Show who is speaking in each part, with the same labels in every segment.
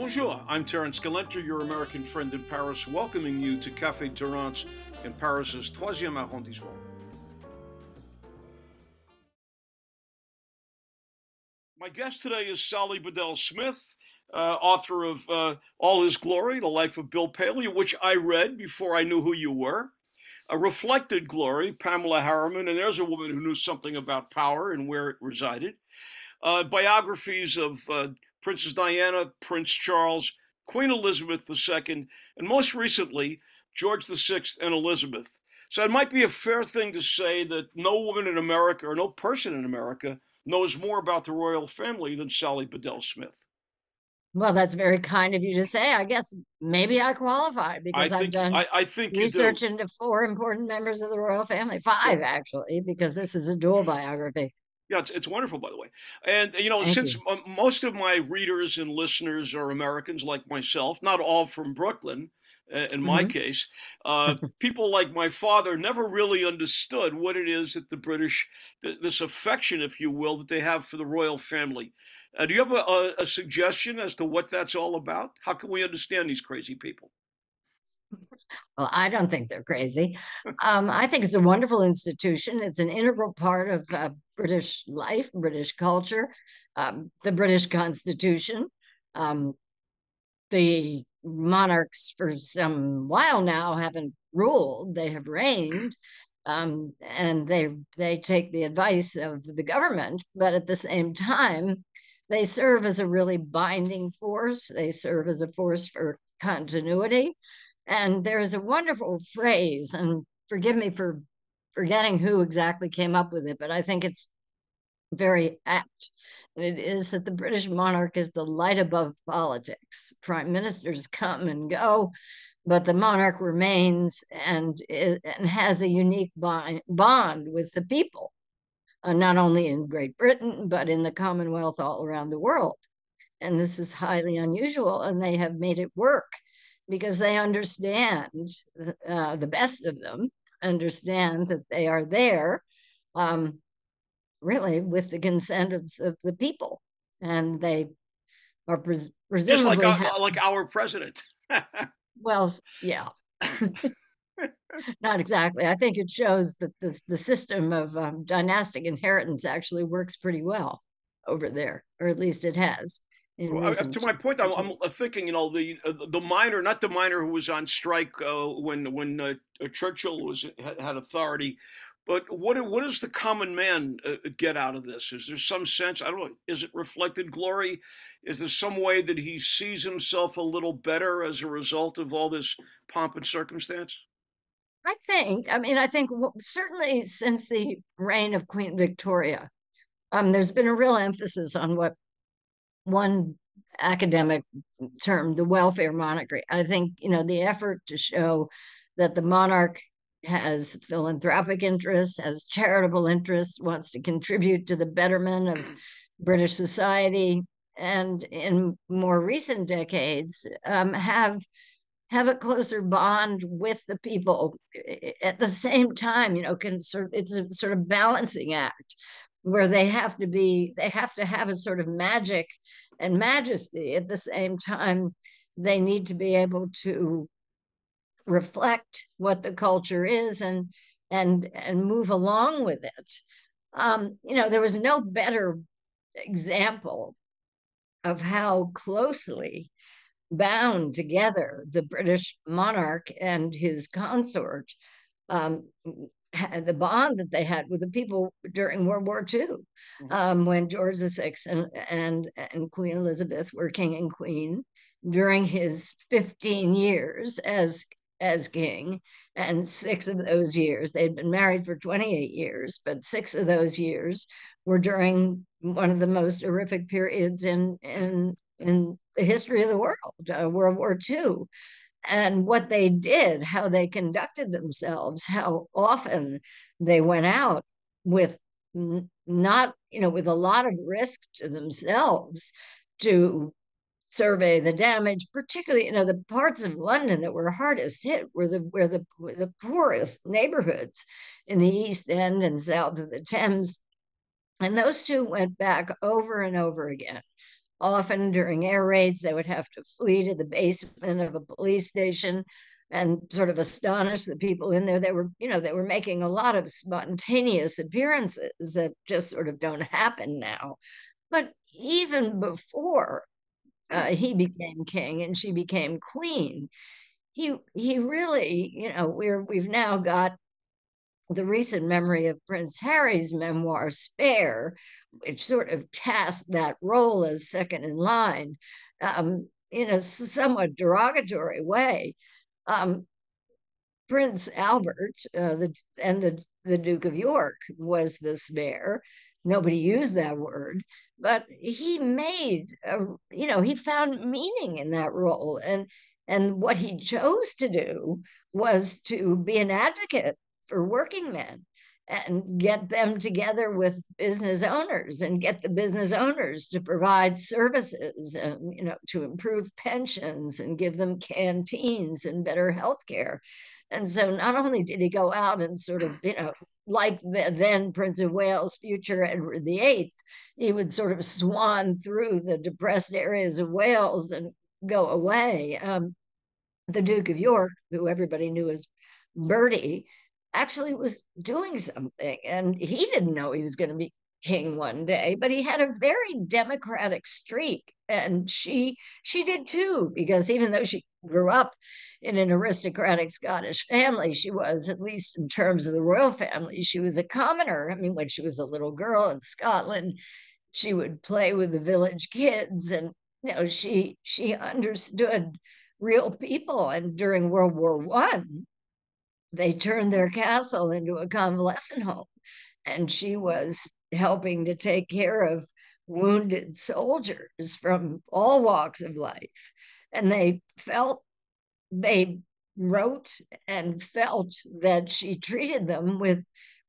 Speaker 1: Bonjour, I'm Terrance Gelenter, your American friend in Paris, welcoming you to Café Terrance in Paris's troisième arrondissement. My guest today is Sally Bedell Smith, uh, author of uh, All His Glory, The Life of Bill Paley, which I read before I knew who you were. A Reflected Glory, Pamela Harriman, and there's a woman who knew something about power and where it resided. Uh, biographies of uh, Princess Diana, Prince Charles, Queen Elizabeth II, and most recently, George VI and Elizabeth. So it might be a fair thing to say that no woman in America or no person in America knows more about the royal family than Sally Bedell Smith.
Speaker 2: Well, that's very kind of you to say. I guess maybe I qualify because
Speaker 1: I
Speaker 2: I've done
Speaker 1: I, I think
Speaker 2: research into four important members of the royal family, five actually, because this is a dual hmm. biography.
Speaker 1: Yeah, it's, it's wonderful, by the way. And you know,
Speaker 2: Thank
Speaker 1: since
Speaker 2: you.
Speaker 1: most of my readers and listeners are Americans like myself, not all from Brooklyn, uh, in my
Speaker 2: hmm
Speaker 1: case, uh, people like my father never really understood what it is that the British, th- this affection, if you will, that they have for the royal family. Uh, do you have a, a, a suggestion as to what that's all about? How can we understand these crazy people?
Speaker 2: Well, I don't think they're crazy. Um, I think it's a wonderful institution. It's an integral part of uh, British life, British culture, um, the British Constitution. Um, the monarchs for some while now haven't ruled; they have reigned, um, and they they take the advice of the government. But at the same time, they serve as a really binding force. They serve as a force for continuity. And there is a wonderful phrase, and forgive me for forgetting who exactly came up with it, but I think it's very apt. It is that the British monarch is the light above politics. Prime ministers come and go, but the monarch remains and, and has a unique bond, bond with the people, uh, not only in Great Britain, but in the Commonwealth all around the world. And this is highly unusual, and they have made it work because they understand, uh, the best of them understand that they are there um, really with the consent of, of the people. And they are pres-
Speaker 1: Just like
Speaker 2: presumably,
Speaker 1: our,
Speaker 2: ha-
Speaker 1: like our president.
Speaker 2: well, yeah, not exactly. I think it shows that the, the system of um, dynastic inheritance actually works pretty well over there, or at least it has
Speaker 1: Well, to my point, I'm. I'm thinking, you know, the uh, the miner, not the miner who was on strike uh, when when uh, uh, Churchill was had, had authority, but what what does the common man uh, get out of this? Is there some sense? I don't know. Is it reflected glory? Is there some way that he sees himself a little better as a result of all this pomp and circumstance?
Speaker 2: I think, I mean, I think certainly since the reign of Queen Victoria, um, there's been a real emphasis on what one academic term, the welfare monarchy. I think, you know, the effort to show that the monarch has philanthropic interests, has charitable interests, wants to contribute to the betterment of British society, and in more recent decades, um, have have a closer bond with the people at the same time you know can sort it's a sort of balancing act where they have to be they have to have a sort of magic and majesty at the same time they need to be able to reflect what the culture is and and and move along with it. Um you know there was no better example of how closely bound together the British monarch and his consort, um, the bond that they had with the people during World War II,
Speaker 1: Mhm.
Speaker 2: um, when George VI and, and, and Queen Elizabeth were king and queen during his 15 years as as king and six of those years they'd been married for 28 years but six of those years were during one of the most horrific periods in in in the history of the world, uh, World War II, and what they did, how they conducted themselves, how often they went out with not, you know, with a lot of risk to themselves to survey the damage, particularly, you know, the parts of London that were hardest hit were the were the were the poorest neighborhoods in the East End and south of the Thames. And those two went back over and over again often during air raids, they would have to flee to the basement of a police station and sort of astonish the people in there. They were, you know, they were making a lot of spontaneous appearances that just sort of don't happen now. But even before uh, he became king and she became queen, he he really, you know, we're we've now got the recent memory of Prince Harry's memoir, Spare, which sort of cast that role as second in line um, in a somewhat derogatory way. Um, Prince Albert uh, the, and the, the Duke of York was the spare. Nobody used that word, but he made, a, you know, he found meaning in that role. And, and what he chose to do was to be an advocate for working men and get them together with business owners and get the business owners to provide services and you know to improve pensions and give them canteens and better health care and so not only did he go out and sort of you know like the then prince of wales future edward viii he would sort of swan through the depressed areas of wales and go away. Um, the duke of york who everybody knew as bertie actually was doing something. And he didn't know he was going to be king one day, but he had a very democratic streak. And she she did too, because even though she grew up in an aristocratic Scottish family, she was, at least in terms of the royal family, she was a commoner. I mean, when she was a little girl in Scotland, she would play with the village kids and you know she she understood real people and during world war one they turned their castle into a convalescent home. And she was helping to take care of wounded soldiers from all walks of life. And they felt, they wrote and felt that she treated them with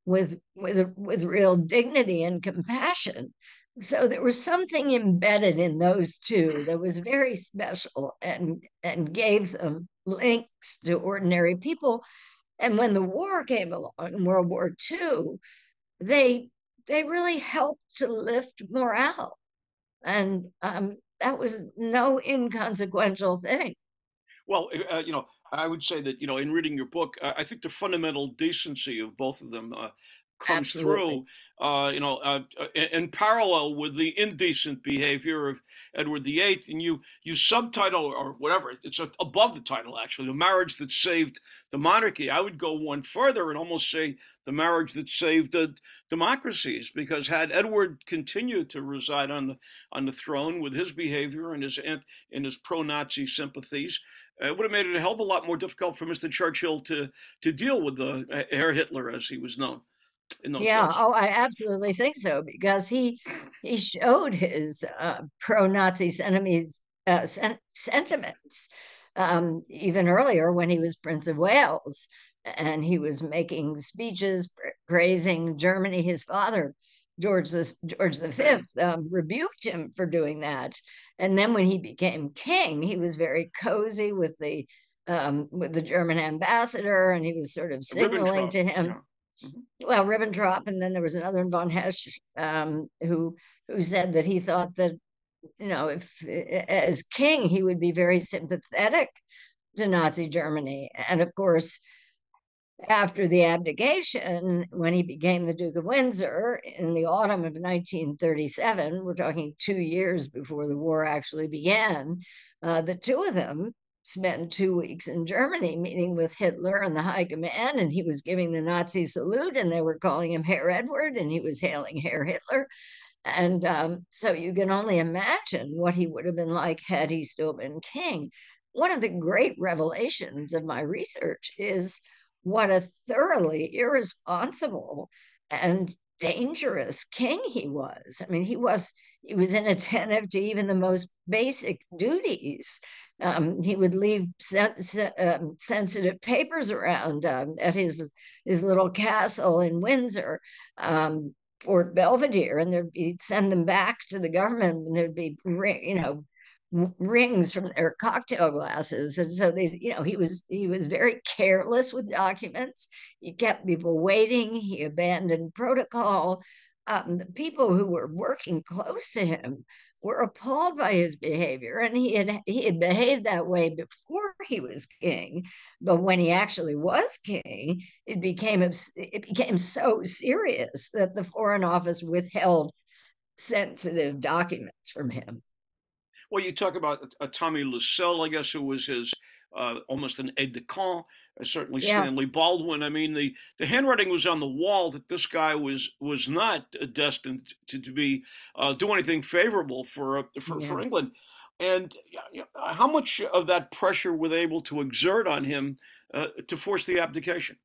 Speaker 2: with with with real dignity and compassion so there was something embedded in those two that was very special and and gave them links to ordinary people and when the war came along World War II, they they really helped to lift morale, and um, that was no inconsequential thing.
Speaker 1: Well, uh, you know, I would say that you know, in reading your book, I think the fundamental decency of both of them uh, comes
Speaker 2: Absolutely.
Speaker 1: through. Uh, you know, uh, uh, in, parallel with the indecent behavior of Edward VIII, and you you subtitle or whatever it's above the title actually, the marriage that saved the monarchy. I would go one further and almost say the marriage that saved the democracies, because had Edward continued to reside on the on the throne with his behavior and his and his pro-Nazi sympathies, it would have made it a hell of a lot more difficult for Mr. Churchill to to deal with the uh, Herr Hitler as he was known
Speaker 2: yeah oh i absolutely think so because he he showed his uh, pro-nazi enemies uh, sen- sentiments um, even earlier when he was prince of wales and he was making speeches praising germany his father george the, george the fifth um, rebuked him for doing that and then when he became king he was very cozy with the um, with the german ambassador and he was sort of signaling to him yeah. Well, Ribbentrop, and then there was another von Hoesch um, who who said that he thought that you know if as king he would be very sympathetic to Nazi Germany, and of course. After the abdication, when he became the Duke of Windsor in the autumn of 1937, we're talking two years before the war actually began, uh, the two of them spent two weeks in Germany meeting with Hitler and the high command, and he was giving the Nazi salute, and they were calling him Herr Edward, and he was hailing Herr Hitler. And um, so you can only imagine what he would have been like had he still been king. One of the great revelations of my research is what a thoroughly irresponsible and dangerous king he was. I mean, he was he was inattentive to even the most basic duties. Um, he would leave sen- um, sensitive papers around um, at his his little castle in Windsor, um, Fort Belvedere, and there'd be send them back to the government, and there'd be you know rings from their cocktail glasses. And so they you know he was he was very careless with documents. He kept people waiting. He abandoned protocol. Um, the people who were working close to him were appalled by his behavior and he had he had behaved that way before he was king but when he actually was king it became it became so serious that the foreign office withheld sensitive documents from him.
Speaker 1: Well you talk about uh, tommy Lascelles, i guess who was his uh, almost an aide de camp. Uh, certainly yeah. Stanley Baldwin. I mean, the, the handwriting was on the wall that this guy was was not uh, destined to, to be uh, do anything favorable for uh, for, yeah. for England. And how much of that pressure were they able to exert on him uh, to force the abdication?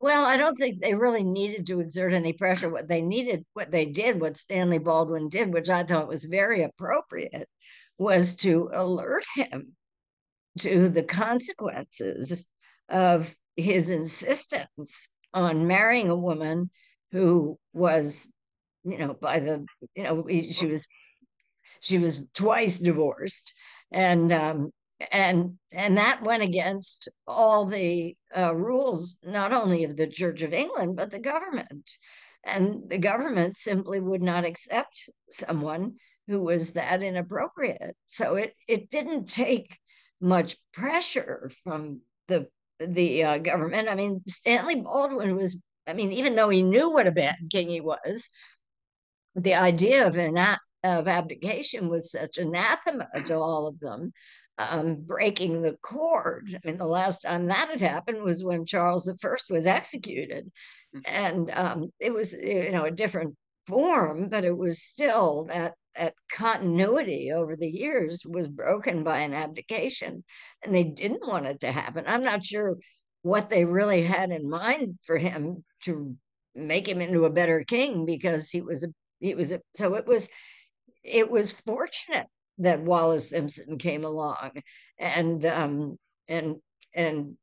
Speaker 2: Well, I don't think they really needed to exert any pressure. What they needed, what they did, what Stanley Baldwin did, which I thought was very appropriate, was to alert him to the consequences of his insistence on marrying a woman who was, you know, by the, you know, she was, she was twice divorced, and um, and and that went against all the uh, rules, not only of the Church of England but the government, and the government simply would not accept someone who was that inappropriate. So it it didn't take much pressure from the the uh, government. I mean, Stanley Baldwin was. I mean, even though he knew what a bad king he was, the idea of an of abdication was such anathema to all of them, um, breaking the cord. I mean, the last time that had happened was when Charles I was executed, mm. and um, it was you know a different form, but it was still that that continuity over the years was broken by an abdication and they didn't want it to happen. I'm not sure what they really had in mind for him to make him into a better king because he was a he was a so it was it was fortunate that wallis simpson came along and um and and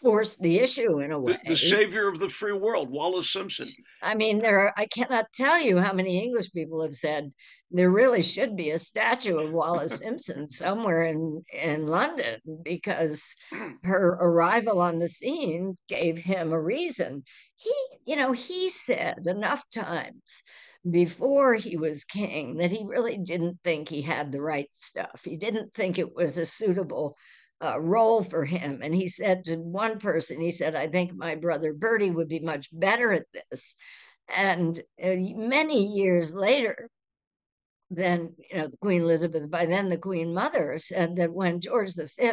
Speaker 2: force the issue in a way.
Speaker 1: The, the, savior of the free world, Wallis Simpson.
Speaker 2: I mean, there. Are, I cannot tell you how many English people have said there really should be a statue of Wallis Simpson somewhere in in London because her arrival on the scene gave him a reason. He, you know, he said enough times before he was king that he really didn't think he had the right stuff. He didn't think it was a suitable uh, role for him. And he said to one person, he said, I think my brother Bertie would be much better at this. And uh, many years later, then, you know, the Queen Elizabeth, by then the Queen Mother, said that when George V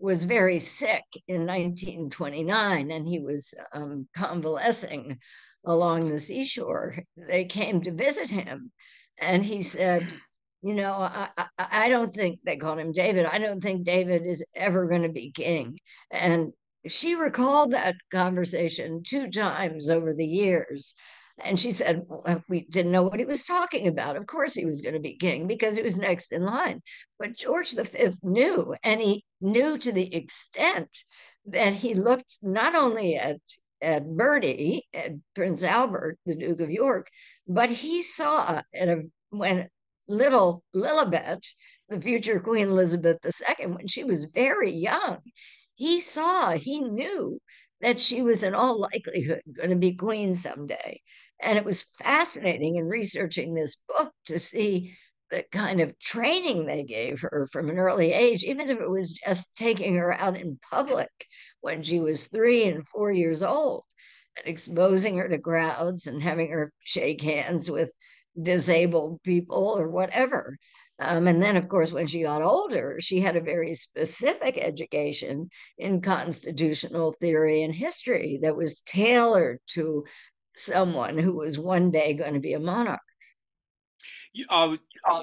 Speaker 2: was very sick in 1929 and he was um, convalescing along the seashore, they came to visit him. And he said, you know, I, I, I don't think they called him David. I don't think David is ever going to be king. And she recalled that conversation two times over the years. And she said, well, uh, we didn't know what he was talking about. Of course, he was going to be king because he was next in line. But George V knew, and he knew to the extent that he looked not only at at Bertie, at Prince Albert, the Duke of York, but he saw at a uh, when little Lilibet, the future Queen Elizabeth II, when she was very young, he saw, he knew that she was in all likelihood going to be queen someday. And it was fascinating in researching this book to see the kind of training they gave her from an early age, even if it was just taking her out in public when she was three and four years old and exposing her to crowds and having her shake hands with disabled people or whatever. Um, and then, of course, when she got older, she had a very specific education in constitutional theory and history that was tailored to someone who was one day going to be a monarch.
Speaker 1: Uh,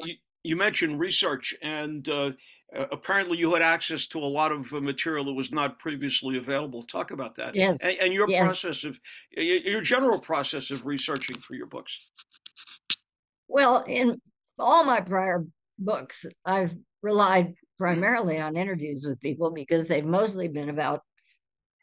Speaker 1: you, you, mentioned research, and uh, apparently you had access to a lot of uh, material that was not previously available. Talk about that.
Speaker 2: Yes.
Speaker 1: And, and your
Speaker 2: yes.
Speaker 1: process of your general process of researching for your books.
Speaker 2: Well, in all my prior books, I've relied primarily on interviews with people because they've mostly been about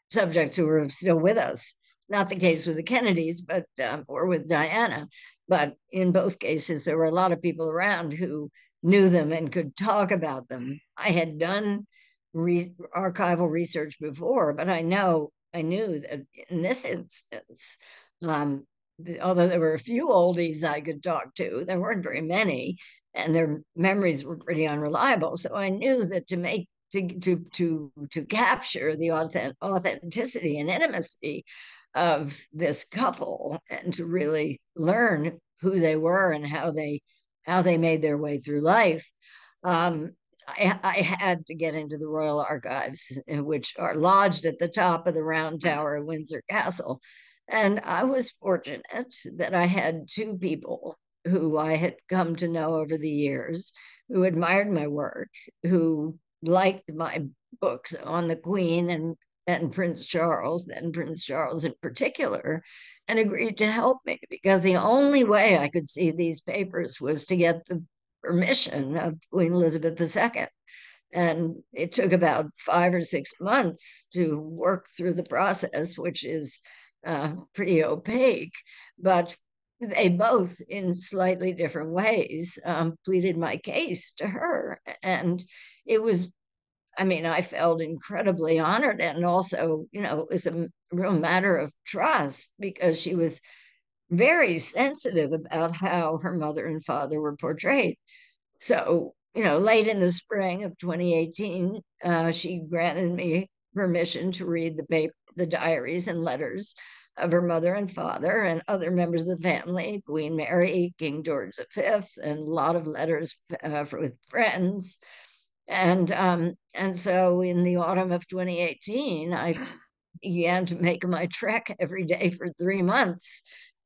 Speaker 2: subjects who are still with us. Not the case with the Kennedys, but um, or with Diana. But in both cases, there were a lot of people around who knew them and could talk about them. I had done re- archival research before, but I know I knew that in this instance, um, although there were a few oldies I could talk to, there weren't very many, and their memories were pretty unreliable. So I knew that to make to to to to capture the authentic, authenticity and intimacy of this couple and to really learn who they were and how they how they made their way through life um, I, I, had to get into the royal archives which are lodged at the top of the round tower of windsor castle and i was fortunate that i had two people who i had come to know over the years who admired my work who liked my books on the Queen and and Prince Charles, then Prince Charles in particular, and agreed to help me because the only way I could see these papers was to get the permission of Queen Elizabeth II. And it took about five or six months to work through the process, which is uh, pretty opaque. But they both, in slightly different ways, um, pleaded my case to her. And it was I mean, I felt incredibly honored. And also, you know, it was a real matter of trust because she was very sensitive about how her mother and father were portrayed. So, you know, late in the spring of 2018, uh, she granted me permission to read the paper, the diaries and letters of her mother and father and other members of the family, Queen Mary, King George V, and a lot of letters uh, with friends. And um, and so in the autumn of 2018, I began to make my trek every day for three months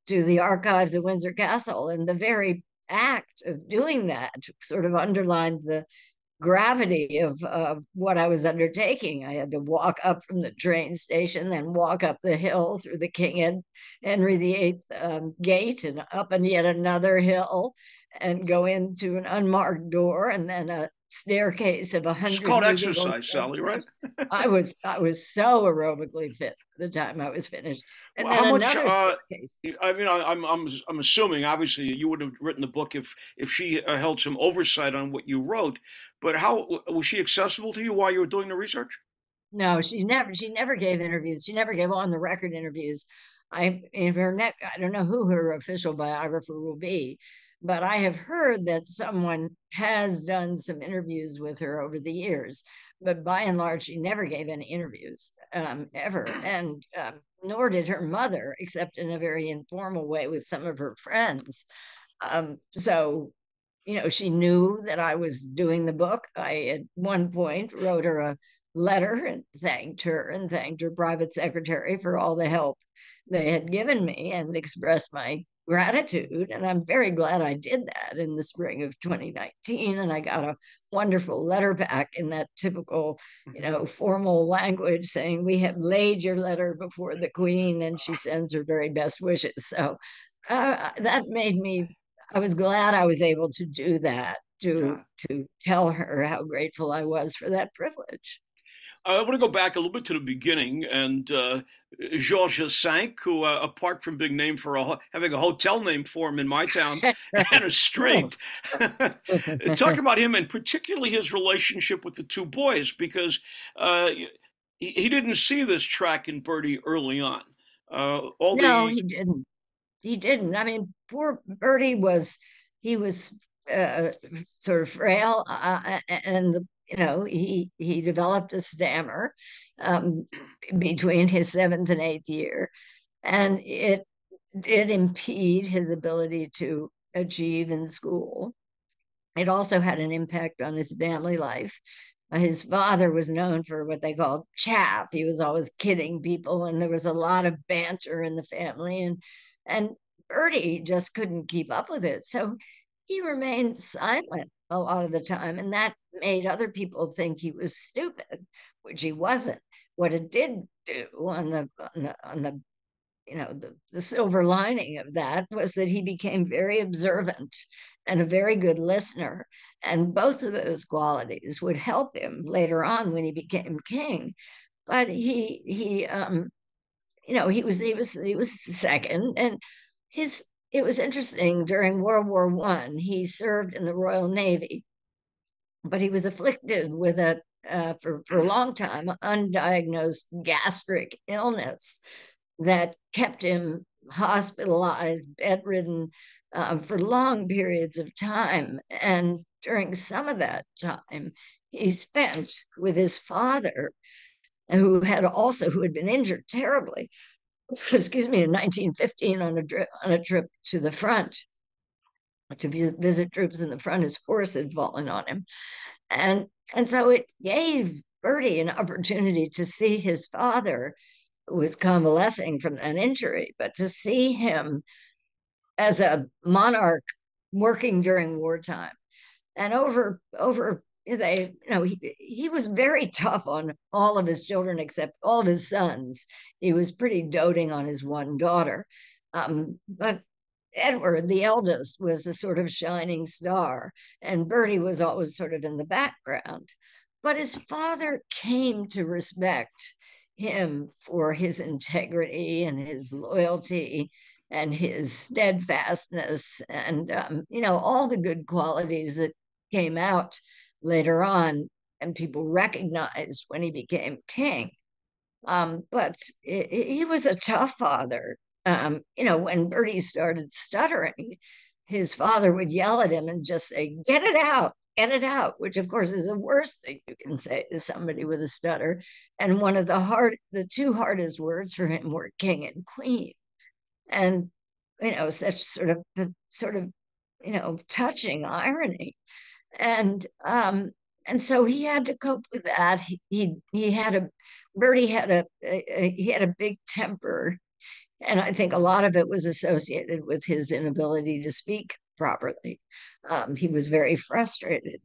Speaker 2: to the archives of Windsor Castle. And the very act of doing that sort of underlined the gravity of, of what I was undertaking. I had to walk up from the train station, then walk up the hill through the King and Henry VIII um, gate and up and yet another hill and go into an unmarked door and then a staircase of a hundred.
Speaker 1: It's called exercise, Sally, right?
Speaker 2: I was I was so aerobically fit the time I was finished.
Speaker 1: And well, how much? Uh, I mean, I, am I'm I'm assuming obviously you would have written the book if if she uh, held some oversight on what you wrote. But how was she accessible to you while you were doing the research?
Speaker 2: No, she never she never gave interviews. She never gave on the record interviews. I in her neck. I don't know who her official biographer will be, but I have heard that someone has done some interviews with her over the years. But by and large, she never gave any interviews um, ever, and um, nor did her mother, except in a very informal way with some of her friends. Um, so, you know, she knew that I was doing the book. I, at one point, wrote her a letter and thanked her and thanked her private secretary for all the help they had given me and expressed my gratitude. And I'm very glad I did that in the spring of 2019. And I got a wonderful letter back in that typical, you know, formal language saying, We have laid your letter before the Queen and she sends her very best wishes. So uh, that made me, I was glad I was able to do that to to tell her how grateful I was for that privilege.
Speaker 1: I want to go back a little bit to the beginning and uh, Georges V, who, uh, apart from being named for a, having a hotel name for him in my town and a street, talk about him and particularly his relationship with the two boys because uh, he, he, didn't see this track in Bertie early on.
Speaker 2: Uh, all no, the... he didn't. He didn't. I mean, poor Bertie was he was uh, sort of frail, uh, and the you know, he he developed a stammer um, between his seventh and eighth year, and it did impede his ability to achieve in school. It also had an impact on his family life. his father was known for what they called chaff. He was always kidding people, and there was a lot of banter in the family. And and Bertie just couldn't keep up with it, so he remained silent a lot of the time, and that made other people think he was stupid, which he wasn't. What it did do on the on the, on the you know the, the silver lining of that was that he became very observant and a very good listener. And both of those qualities would help him later on when he became king. But he he um you know he was he was he was second. And his it was interesting during world war one he served in the royal navy but he was afflicted with a uh, for for a long time undiagnosed gastric illness that kept him hospitalized, bedridden uh, for long periods of time. And during some of that time, he spent with his father, who had also who had been injured terribly. Excuse me, in 1915 on a trip on a trip to the front to visit troops in the front. His horse had fallen on him, and and so it gave Bertie an opportunity to see his father, who was convalescing from an injury, but to see him as a monarch working during wartime. And over over they you know he he was very tough on all of his children except all of his sons. He was pretty doting on his one daughter. Um, but Edward, the eldest, was the sort of shining star, and Bertie was always sort of in the background. But his father came to respect him for his integrity and his loyalty and his steadfastness and um, you know all the good qualities that came out later on and people recognized when he became king um, but he was a tough father um, you know when bertie started stuttering his father would yell at him and just say get it out get it out which of course is the worst thing you can say to somebody with a stutter. And one of the hard the two hardest words for him were king and queen. And you know such sort of sort of you know touching irony. And um and so he had to cope with that. He he, he had a bertie had a, a, he had a big temper and i think a lot of it was associated with his inability to speak properly um, he was very frustrated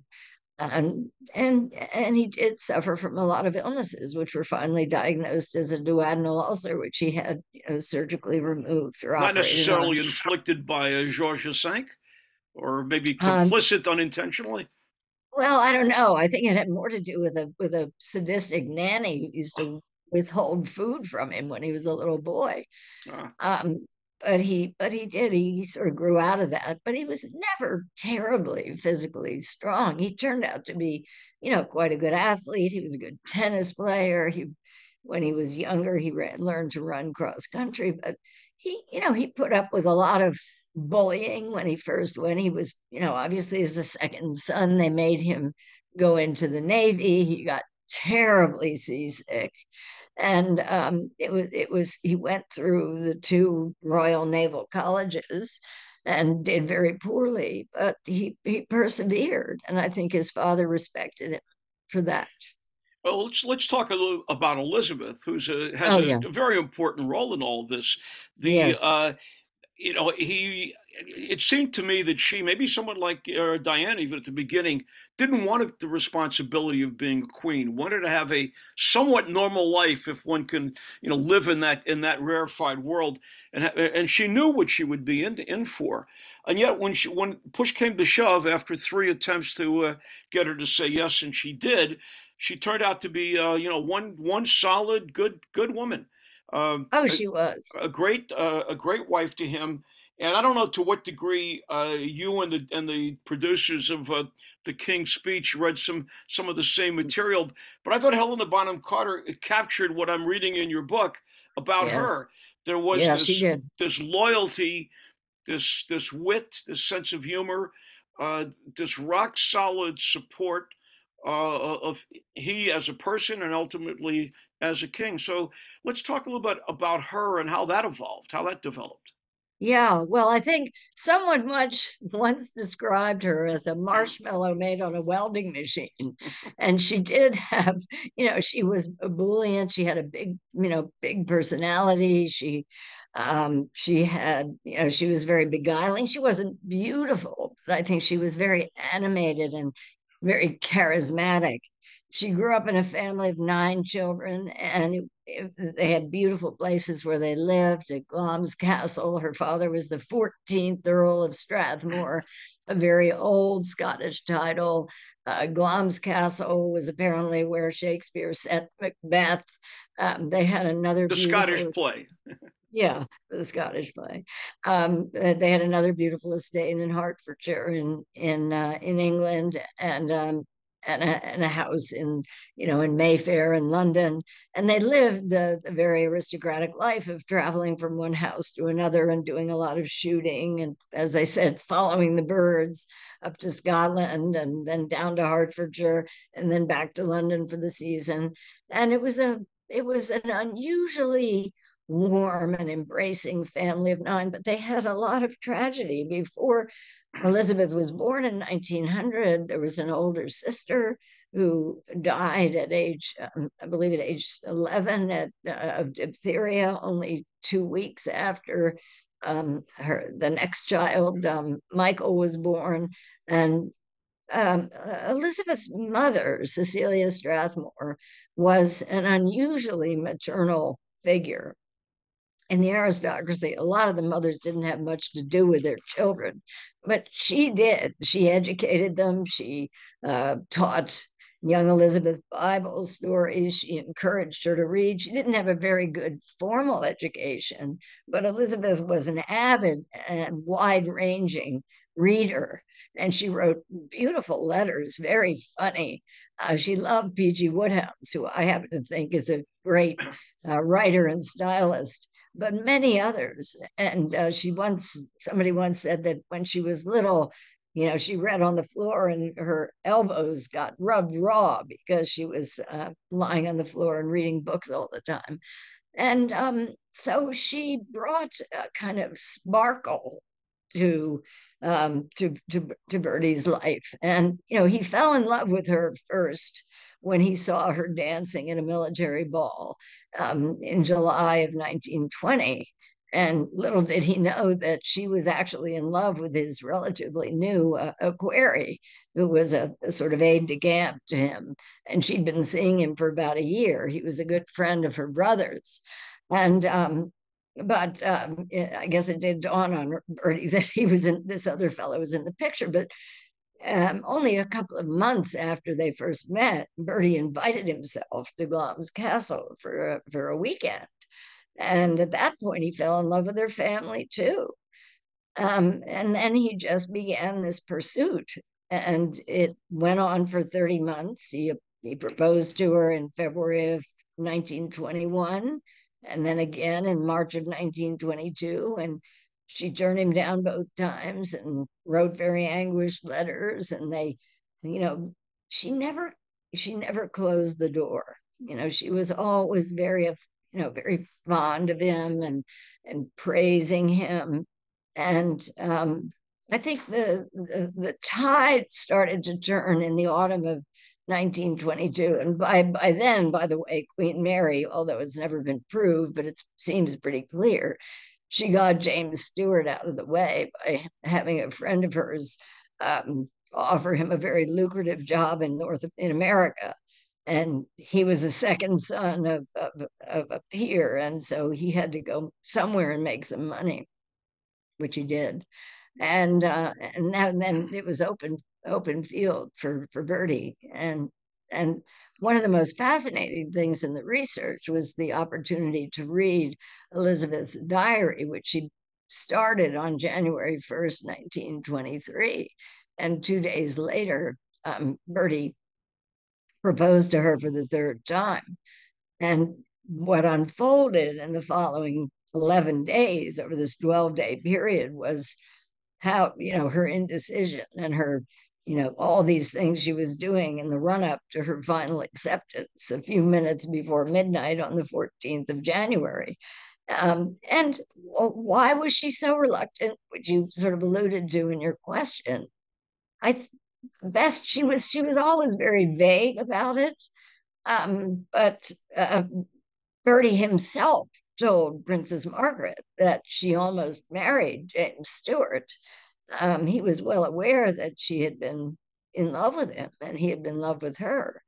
Speaker 2: and and and he did suffer from a lot of illnesses, which were finally diagnosed as a duodenal ulcer, which he had you know, surgically removed or
Speaker 1: not necessarily on. inflicted by a Georges V, or maybe um, complicit um, unintentionally.
Speaker 2: Well, I don't know. I think it had more to do with a with a sadistic nanny who used to withhold food from him when he was a little boy. Ah. Um, but he but he did he sort of grew out of that but he was never terribly physically strong. He turned out to be you know quite a good athlete. He was a good tennis player. He when he was younger he ran, learned to run cross country but he you know he put up with a lot of bullying when he first went. He was you know obviously as a second son they made him go into the navy. He got terribly seasick and um, it was it was he went through the two Royal Naval Colleges and did very poorly, but he he persevered, and I think his father respected him for that.
Speaker 1: Well, let's let's talk a little about Elizabeth, who's a, has oh, a, yeah. a, very important role in all this. The yes. uh, you know he it seemed to me that she, maybe someone like uh, Diana, even at the beginning, didn't want the responsibility of being a queen. Wanted to have a somewhat normal life, if one can, you know, live in that in that rarefied world. And and she knew what she would be in in for. And yet, when she when push came to shove, after three attempts to uh, get her to say yes, and she did, she turned out to be, uh, you know, one one solid, good good woman.
Speaker 2: Um, oh, she was
Speaker 1: a great uh, a great wife to him and I don't know to what degree uh, you and the and the producers of uh, the King's Speech read some some of the same material, but I thought Helena Bonham Carter captured what I'm reading in your book about yes. her. There was yeah, this, this loyalty, this this wit, this sense of humor, uh, this rock solid support uh, of he as a person and ultimately as a king. So let's talk a little bit about her and how that evolved, how that developed.
Speaker 2: Yeah, well, I think someone much once described her as a marshmallow made on a welding machine. And she did have, you know, she was ebullient. She had a big, you know, big personality. She um she had, you know, she was very beguiling. She wasn't beautiful, but I think she was very animated and very charismatic she grew up in a family of nine children and it, it, they had beautiful places where they lived at Glamis Castle. Her father was the 14th Earl of Strathmore, a very old Scottish title. Uh, Glamis Castle was apparently where Shakespeare set Macbeth. Um, they had another
Speaker 1: the Scottish play.
Speaker 2: yeah, the Scottish play. Um, they had another beautiful estate in Hertfordshire in in uh, in England, and um, and a, and a house in, you know, in Mayfair in London. And they lived the very aristocratic life of traveling from one house to another and doing a lot of shooting. And as I said, following the birds up to Scotland and then down to Hertfordshire and then back to London for the season. And it was a, it was an unusually warm and embracing family of nine, but they had a lot of tragedy before Elizabeth was born in 1900. There was an older sister who died at age, um, I believe, at age 11 at, uh, of diphtheria, only two weeks after um, her the next child, um, Michael, was born, and um, Elizabeth's mother, Cecilia Strathmore, was an unusually maternal figure in the aristocracy, a lot of the mothers didn't have much to do with their children, but she did. She educated them. She uh, taught young Elizabeth Bible stories. She encouraged her to read. She didn't have a very good formal education, but Elizabeth was an avid and wide ranging reader. And she wrote beautiful letters, very funny. Uh, she loved P.G. Wodehouse, who I happen to think is a great uh, writer and stylist but many others. And uh, she once, somebody once said that when she was little, you know, she read on the floor and her elbows got rubbed raw because she was uh, lying on the floor and reading books all the time. And um, so she brought a kind of sparkle to um, to to to Bertie's life, and you know he fell in love with her first when he saw her dancing at a military ball um, in July of 1920. And little did he know that she was actually in love with his relatively new uh, equerry, who was a, a, sort of aide de camp to him. And she'd been seeing him for about a year. He was a good friend of her brother's. And um, but um, I guess it did dawn on Bertie that he was in this other fellow was in the picture. But um, only a couple of months after they first met, Bertie invited himself to Glamis Castle for a, for a weekend, and at that point he fell in love with her family too. Um, and then he just began this pursuit, and it went on for thirty months. He he proposed to her in February of 1921, and then again in March of 1922, and she turned him down both times and wrote very anguished letters and they you know she never she never closed the door. You know she was always very you know very fond of him and and praising him. And um, i think the, the the tide started to turn in the autumn of 1922 and by by then by the way queen mary although it's never been proved but it seems pretty clear she got James Stuart out of the way by having a friend of hers um, offer him a very lucrative job in North in America. And he was a second son of, of, of a peer. And so he had to go somewhere and make some money, which he did. And uh, and, then, and then it was open open field for for Bertie. And and one of the most fascinating things in the research was the opportunity to read Elizabeth's diary, which she started on January 1st, 1923. And two days later, um, Bertie proposed to her for the third time. And what unfolded in the following 11 days over this 12 day period was how, you know, her indecision and her you know, all these things she was doing in the run up to her final acceptance a few minutes before midnight on the 14th of January. Um, and why was she so reluctant, which you sort of alluded to in your question? I th- best she was she was always very vague about it. Um, but uh, Bertie himself told Princess Margaret that she almost married James Stuart um, he was well aware that she had been in love with him and he had been in love with her.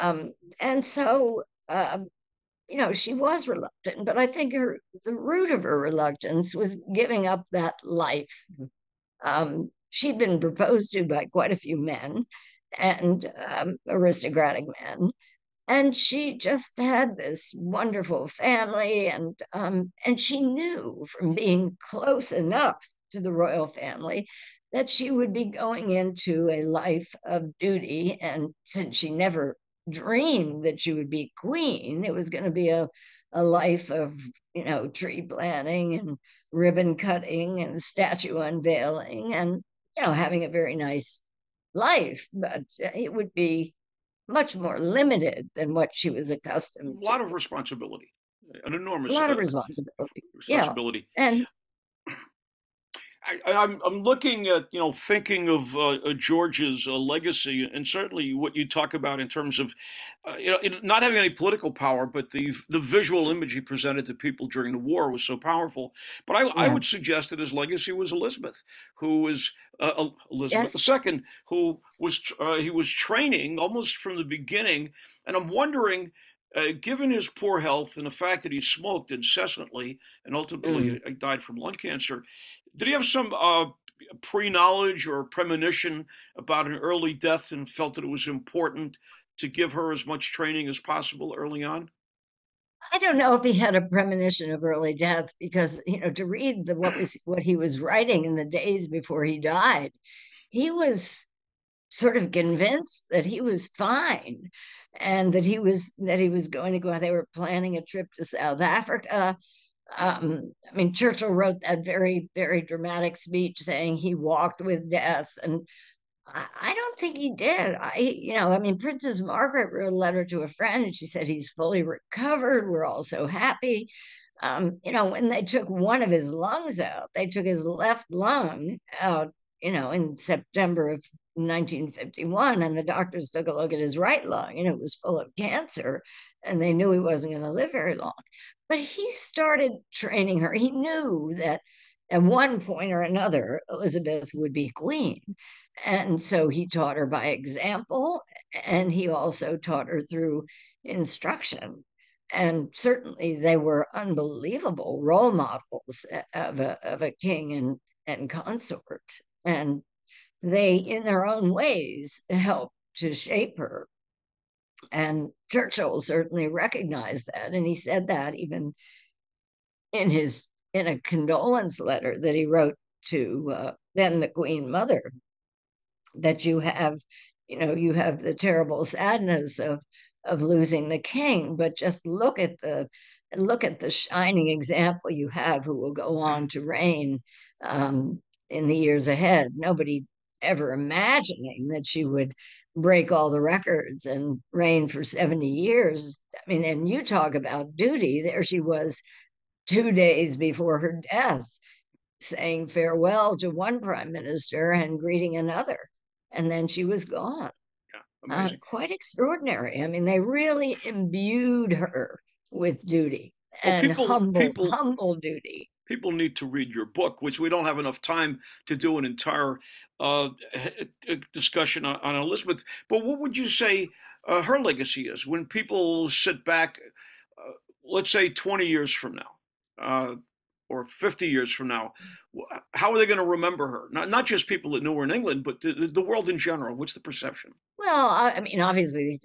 Speaker 2: Um, and so, um, you know, she was reluctant, but I think her the root of her reluctance was giving up that life. Um, she'd been proposed to by quite a few men and um, aristocratic men. And she just had this wonderful family, and um, and she knew from being close enough to the royal family that she would be going into a life of duty. And since she never dreamed that she would be queen, it was going to be a, a life of, you know, tree planting and ribbon cutting and statue unveiling and, you know, having a very nice life. But it would be much more limited than what she was accustomed
Speaker 1: to. A lot of responsibility, an enormous
Speaker 2: a lot of uh, responsibility.
Speaker 1: Responsibility.
Speaker 2: Yeah. And
Speaker 1: I, am I'm, I'm looking at you know thinking of uh, uh, George's uh, legacy and certainly what you talk about in terms of uh, you know not having any political power, but the the visual image he presented to people during the war was so powerful. But I, yeah. I would suggest that his legacy was Elizabeth, who was uh, Elizabeth yes. II, who was uh, he was training almost from the beginning, and I'm wondering. Uh, given his poor health and the fact that he smoked incessantly and ultimately mm. died from lung cancer, did he have some uh, pre-knowledge or premonition about an early death and felt that it was important to give her as much training as possible early on?
Speaker 2: I don't know if he had a premonition of early death because you know to read the what was what he was writing in the days before he died, he was sort of convinced that he was fine and that he was that he was going to go out. they were planning a trip to South Africa um, I mean, Churchill wrote that very, very dramatic speech saying he walked with death. And I, I don't think he did. I, you know, I mean, Princess Margaret wrote a letter to a friend and she said he's fully recovered. We're all so happy. Um, you know, when they took one of his lungs out, they took his left lung out, you know, in September of 1951 and the doctors took a look at his right lung and it was full of cancer and they knew he wasn't going to live very long. But he started training her. He knew that at one point or another elizabeth would be queen. And so he taught her by example and he also taught her through instruction. And certainly they were unbelievable role models of a, of a king and, and consort. And they, in their own ways, helped to shape her. And Churchill certainly recognized that. And he said that even in his in a condolence letter that he wrote to uh, then the Queen Mother, that you have, you know, you have the terrible sadness of of losing the king, but just look at the look at the shining example you have who will go on to reign um, in the years ahead. Nobody ever imagining that she would break all the records and reign for 70 years. I mean, and you talk about duty, there she was two days before her death saying farewell to one prime minister and greeting another. And then she was gone.
Speaker 1: Yeah, uh,
Speaker 2: quite extraordinary. I mean, they really imbued her with duty well, and people, humble, people, humble duty
Speaker 1: people need to read your book, which we don't have enough time to do an entire uh, discussion on, on, Elizabeth. But what would you say uh, her legacy is when people sit back, uh, let's say 20 years from now? Uh, or 50 years from now, how are they going to remember her? Not, not just people that knew her in England, but the, the world in general. What's the perception?
Speaker 2: Well, I mean, obviously,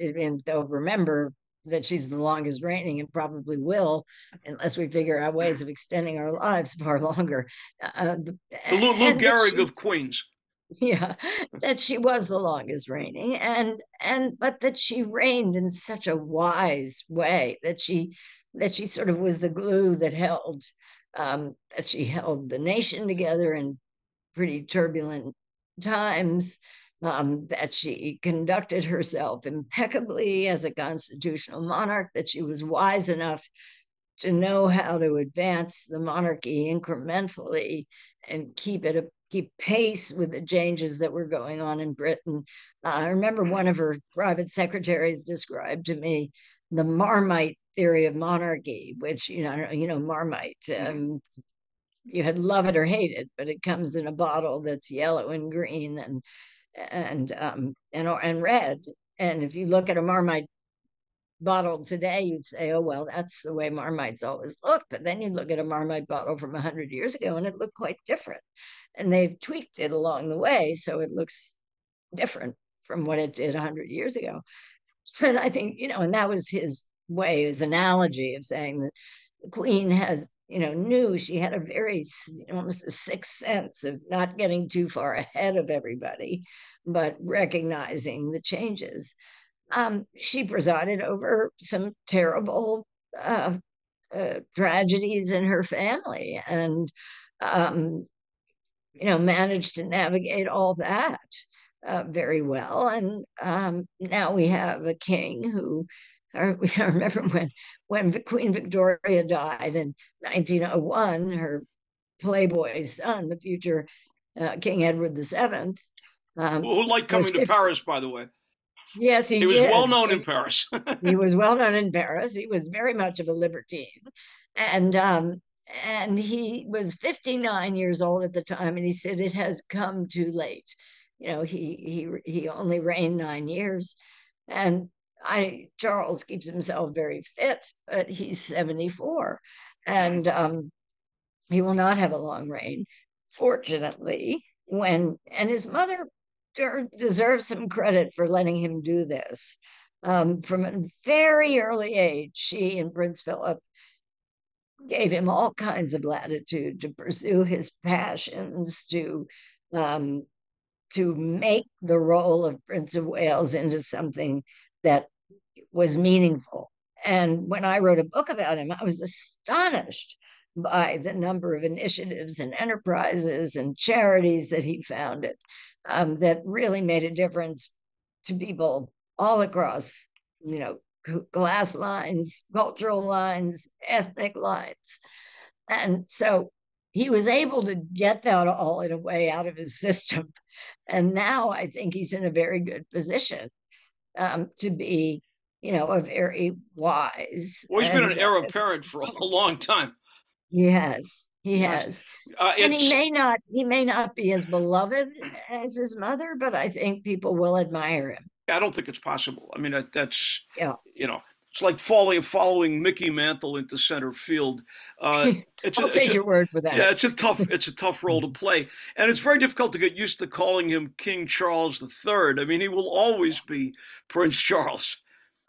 Speaker 2: they'll remember that she's the longest reigning and probably will, unless we figure out ways of extending our lives far longer.
Speaker 1: Uh, the, the Lou, Lou Gehrig she, of Queens.
Speaker 2: Yeah, that she was the longest reigning, and and but that she reigned in such a wise way that she that she sort of was the glue that held um, that she held the nation together in pretty turbulent times um, that she conducted herself impeccably as a constitutional monarch, that she was wise enough to know how to advance the monarchy incrementally and keep it a, keep pace with the changes that were going on in Britain. Uh, I remember one of her private secretaries described to me the Marmite theory of monarchy, which you know you know Marmite. Mm-hmm. Um, you had love it or hate it, but it comes in a bottle that's yellow and green, and and um, and and red. And if you look at a Marmite bottle today, you'd say, "Oh well, that's the way Marmites always look." But then you look at a Marmite bottle from hundred years ago, and it looked quite different. And they've tweaked it along the way, so it looks different from what it did hundred years ago. And I think you know, and that was his way, his analogy of saying that the Queen has you know, knew she had a very almost a sixth sense of not getting too far ahead of everybody, but recognizing the changes. Um, she presided over some terrible uh, uh, tragedies in her family and, um, you know, managed to navigate all that uh, very well. And um, now we have a king who I remember when when Queen Victoria died in 1901, her Playboy son, the future uh, King Edward VII,
Speaker 1: um, who liked coming to Paris, by the way.
Speaker 2: Yes, he,
Speaker 1: he was well known in Paris.
Speaker 2: he was well known in Paris. He was very much of a libertine, and um, and he was 59 years old at the time, and he said it has come too late. You know, he he he only reigned nine years, and I Charles keeps himself very fit, but he's 74 and um, he will not have a long reign. Fortunately, when and his mother deserves some credit for letting him do this. Um, from a very early age, she and Prince Philip gave him all kinds of latitude to pursue his passions, to um, to make the role of Prince of Wales into something that was meaningful. And when I wrote a book about him, I was astonished by the number of initiatives and enterprises and charities that he founded um, that really made a difference to people all across, you know, class lines, cultural lines, ethnic lines. And so he was able to get that all in a way out of his system. And now I think he's in a very good position um, to be, you know, a very wise.
Speaker 1: Well, he's been an heir apparent for a long time.
Speaker 2: Yes, he has. Uh, and he may not he may not be as beloved as his mother, but I think people will admire him.
Speaker 1: I don't think it's possible. I mean, that, that's yeah. you know, it's like falling following Mickey Mantle into center field.
Speaker 2: Uh, it's I'll a, take your word for that.
Speaker 1: Yeah, it's a tough it's a tough role to play, and it's very difficult to get used to calling him King Charles III. I mean, he will always be Prince Charles.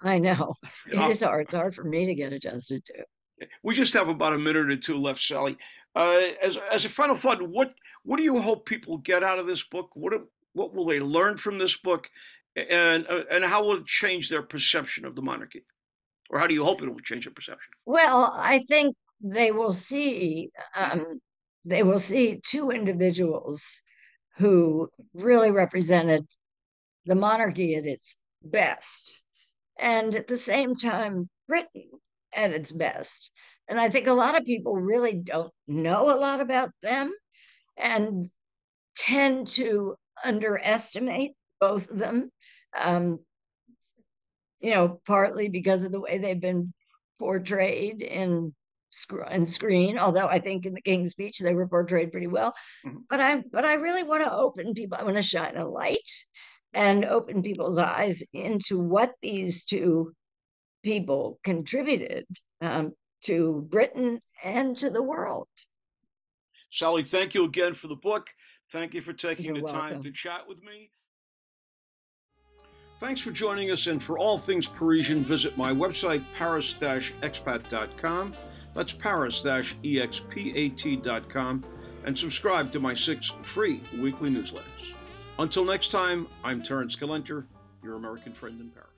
Speaker 2: I know, you know? it is hard. It's hard for me to get adjusted to.
Speaker 1: We just have about a minute or two left, Sally. Uh, as as a final thought, what what do you hope people get out of this book? What what will they learn from this book, and uh, and how will it change their perception of the monarchy? or how do you hope it will change their perception?
Speaker 2: Well, I think they will see um, they will see two individuals who really represented the monarchy at its best, and at the same time, Britain at its best. And I think a lot of people really don't know a lot about them and tend to underestimate both of them. Um, you know, partly because of the way they've been portrayed in screen. Although I think in the King's Speech they were portrayed pretty well. Mm-hmm. But I but I really want to open people. I want to shine a light and open people's eyes into what these two people contributed um, to Britain and to the world.
Speaker 1: Sally, thank you again for the book. Thank you for taking You're the welcome. time to chat with me. Thanks for joining us, and for all things Parisian, visit my website, paris-expat.com. That's paris-expat.com, and subscribe to my six free weekly newsletters. Until next time, I'm Terrance Gelenter, your American friend in Paris.